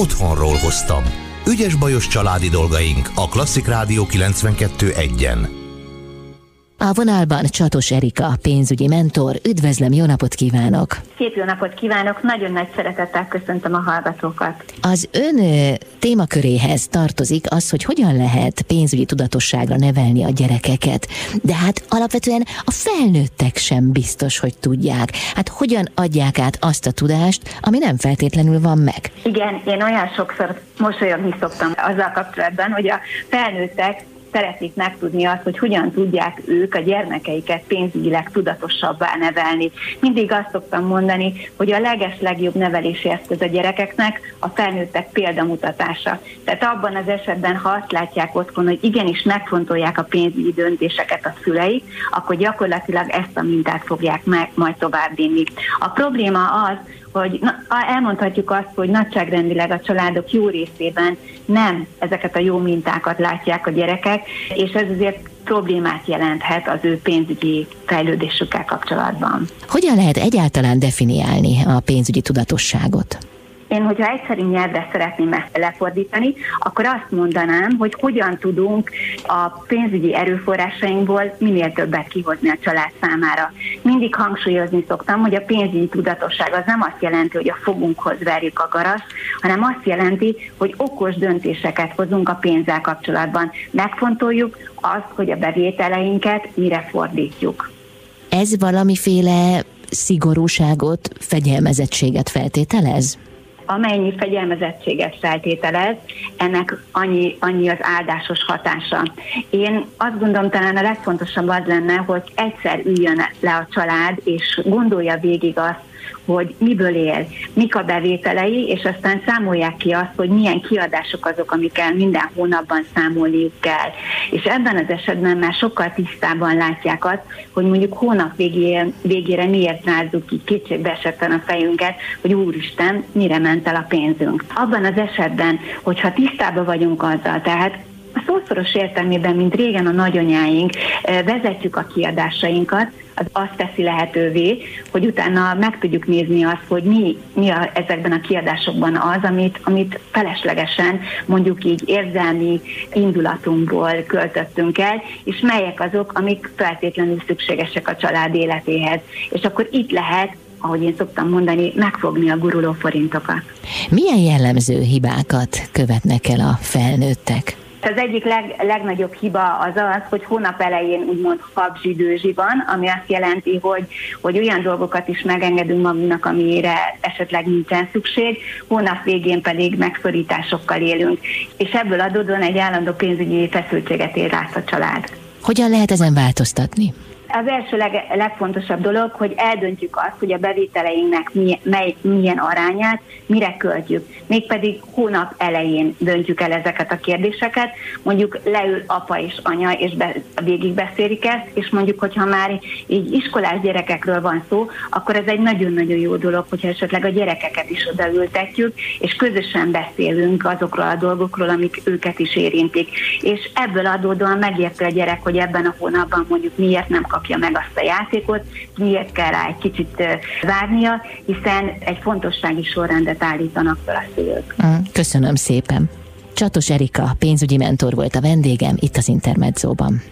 otthonról hoztam. Ügyes bajos családi dolgaink a Klasszik Rádió 92.1-en. A vonalban Csatos Erika, pénzügyi mentor. Üdvözlöm, jó napot kívánok! Szép jó napot kívánok, nagyon nagy szeretettel köszöntöm a hallgatókat. Az ön témaköréhez tartozik az, hogy hogyan lehet pénzügyi tudatosságra nevelni a gyerekeket. De hát alapvetően a felnőttek sem biztos, hogy tudják. Hát hogyan adják át azt a tudást, ami nem feltétlenül van meg? Igen, én olyan sokszor mosolyogni szoktam azzal kapcsolatban, hogy a felnőttek szeretnék megtudni azt, hogy hogyan tudják ők a gyermekeiket pénzügyileg tudatosabbá nevelni. Mindig azt szoktam mondani, hogy a leges legjobb nevelési eszköz a gyerekeknek a felnőttek példamutatása. Tehát abban az esetben, ha azt látják otthon, hogy igenis megfontolják a pénzügyi döntéseket a szüleik, akkor gyakorlatilag ezt a mintát fogják meg, majd továbbvinni. A probléma az, hogy na, elmondhatjuk azt, hogy nagyságrendileg a családok jó részében nem ezeket a jó mintákat látják a gyerekek, és ez azért problémát jelenthet az ő pénzügyi fejlődésükkel kapcsolatban. Hogyan lehet egyáltalán definiálni a pénzügyi tudatosságot? Én, hogyha egyszerű nyelvre szeretném ezt lefordítani, akkor azt mondanám, hogy hogyan tudunk a pénzügyi erőforrásainkból minél többet kihozni a család számára. Mindig hangsúlyozni szoktam, hogy a pénzügyi tudatosság az nem azt jelenti, hogy a fogunkhoz verjük a garast, hanem azt jelenti, hogy okos döntéseket hozunk a pénzzel kapcsolatban. Megfontoljuk azt, hogy a bevételeinket mire fordítjuk. Ez valamiféle szigorúságot, fegyelmezettséget feltételez? Amennyi fegyelmezettséget feltételez, ennek annyi, annyi az áldásos hatása. Én azt gondolom, talán a legfontosabb az lenne, hogy egyszer üljön le a család, és gondolja végig azt, hogy miből él, mik a bevételei, és aztán számolják ki azt, hogy milyen kiadások azok, amikkel minden hónapban számolniuk kell. És ebben az esetben már sokkal tisztában látják azt, hogy mondjuk hónap végére, végére miért rázzuk ki kétségbe esetten a fejünket, hogy úristen, mire ment el a pénzünk. Abban az esetben, hogyha tisztában vagyunk azzal, tehát a szószoros értelmében, mint régen a nagyanyáink, vezetjük a kiadásainkat, az azt teszi lehetővé, hogy utána meg tudjuk nézni azt, hogy mi, mi a, ezekben a kiadásokban az, amit, amit feleslegesen mondjuk így érzelmi indulatunkból költöttünk el, és melyek azok, amik feltétlenül szükségesek a család életéhez. És akkor itt lehet ahogy én szoktam mondani, megfogni a guruló forintokat. Milyen jellemző hibákat követnek el a felnőttek? Az egyik leg, legnagyobb hiba az az, hogy hónap elején úgymond habzsidőzsi van, ami azt jelenti, hogy, hogy olyan dolgokat is megengedünk magunknak, amire esetleg nincsen szükség, hónap végén pedig megszorításokkal élünk. És ebből adódóan egy állandó pénzügyi feszültséget ér át a család. Hogyan lehet ezen változtatni? Az első leg, legfontosabb dolog, hogy eldöntjük azt, hogy a bevételeinknek mely, milyen arányát, mire költjük. Mégpedig hónap elején döntjük el ezeket a kérdéseket. Mondjuk leül apa és anya, és be, végig beszélik ezt, és mondjuk, hogyha már így iskolás gyerekekről van szó, akkor ez egy nagyon-nagyon jó dolog, hogyha esetleg a gyerekeket is odaültetjük, és közösen beszélünk azokról a dolgokról, amik őket is érintik. És ebből adódóan megérte a gyerek, hogy ebben a hónapban mondjuk miért nem kap kapja meg azt a játékot, miért kell rá egy kicsit várnia, hiszen egy fontossági sorrendet állítanak fel a szülők. Mm, köszönöm szépen. Csatos Erika, pénzügyi mentor volt a vendégem itt az Intermedzóban.